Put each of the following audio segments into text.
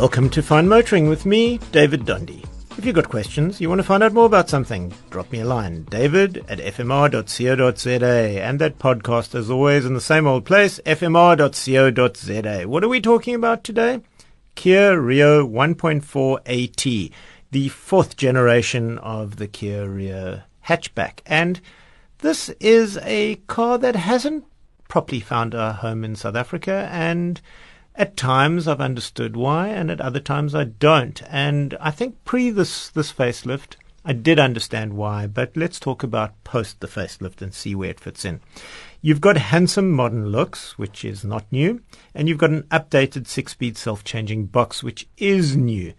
Welcome to Fine Motoring with me, David Dundee. If you've got questions, you want to find out more about something, drop me a line, david at fmr.co.za. And that podcast, as always, in the same old place, fmr.co.za. What are we talking about today? Kia Rio 1.4 AT, the fourth generation of the Kia Rio hatchback. And this is a car that hasn't properly found a home in South Africa and at times I've understood why, and at other times I don't. And I think pre this this facelift, I did understand why. But let's talk about post the facelift and see where it fits in. You've got handsome modern looks, which is not new, and you've got an updated six-speed self-changing box, which is new.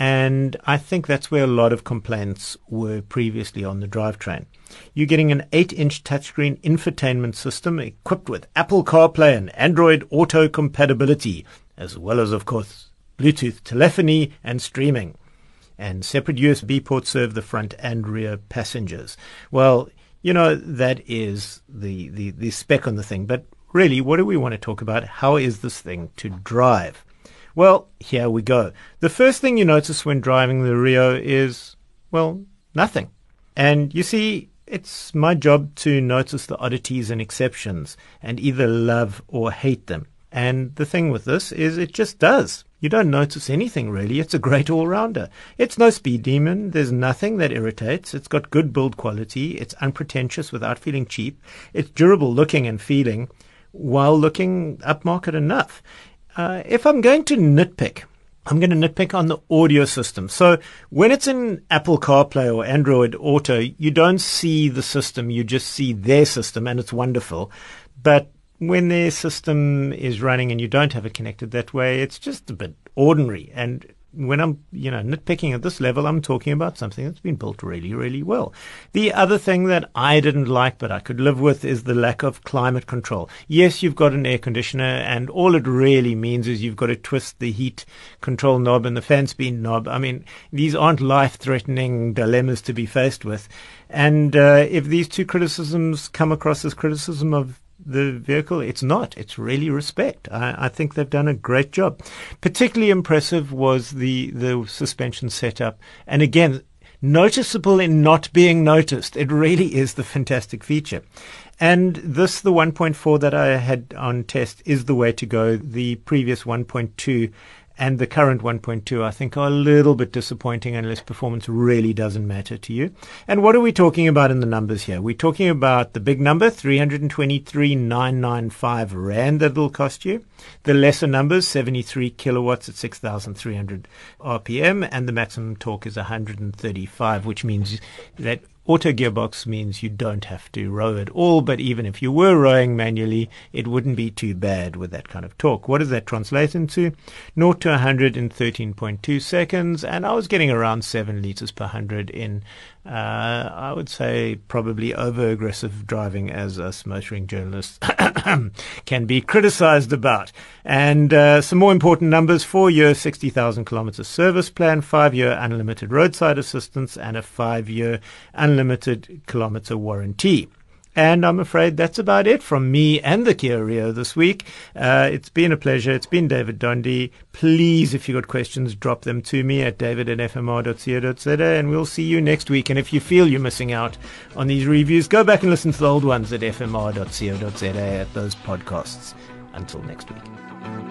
And I think that's where a lot of complaints were previously on the drivetrain. You're getting an 8 inch touchscreen infotainment system equipped with Apple CarPlay and Android Auto compatibility, as well as, of course, Bluetooth telephony and streaming. And separate USB ports serve the front and rear passengers. Well, you know, that is the, the, the spec on the thing. But really, what do we want to talk about? How is this thing to drive? Well, here we go. The first thing you notice when driving the Rio is, well, nothing. And you see, it's my job to notice the oddities and exceptions and either love or hate them. And the thing with this is it just does. You don't notice anything really. It's a great all rounder. It's no speed demon. There's nothing that irritates. It's got good build quality. It's unpretentious without feeling cheap. It's durable looking and feeling while looking upmarket enough. Uh, if I'm going to nitpick, I'm going to nitpick on the audio system. So when it's in Apple CarPlay or Android Auto, you don't see the system, you just see their system, and it's wonderful. But when their system is running and you don't have it connected that way, it's just a bit ordinary. And when I'm, you know, nitpicking at this level, I'm talking about something that's been built really, really well. The other thing that I didn't like, but I could live with, is the lack of climate control. Yes, you've got an air conditioner, and all it really means is you've got to twist the heat control knob and the fan speed knob. I mean, these aren't life-threatening dilemmas to be faced with. And uh, if these two criticisms come across as criticism of the vehicle. It's not. It's really respect. I, I, think they've done a great job. Particularly impressive was the the suspension setup, and again, noticeable in not being noticed. It really is the fantastic feature. And this, the 1.4 that I had on test, is the way to go. The previous 1.2 and the current 1.2 I think are a little bit disappointing unless performance really doesn't matter to you. And what are we talking about in the numbers here? We're talking about the big number, 323,995 Rand that it'll cost you. The lesser numbers, 73 kilowatts at 6,300 RPM, and the maximum torque is 135, which means that Auto gearbox means you don't have to row at all, but even if you were rowing manually, it wouldn't be too bad with that kind of torque. What does that translate into? 0 to 100 in 13.2 seconds, and I was getting around 7 liters per 100 in uh, I would say probably over aggressive driving, as us motoring journalists can be criticized about. And uh, some more important numbers four year, 60,000 kilometers service plan, five year unlimited roadside assistance, and a five year unlimited kilometer warranty. And I'm afraid that's about it from me and the Kia Rio this week. Uh, it's been a pleasure. It's been David Dundee. Please, if you've got questions, drop them to me at david at fmr.co.za and we'll see you next week. And if you feel you're missing out on these reviews, go back and listen to the old ones at fmr.co.za at those podcasts. Until next week.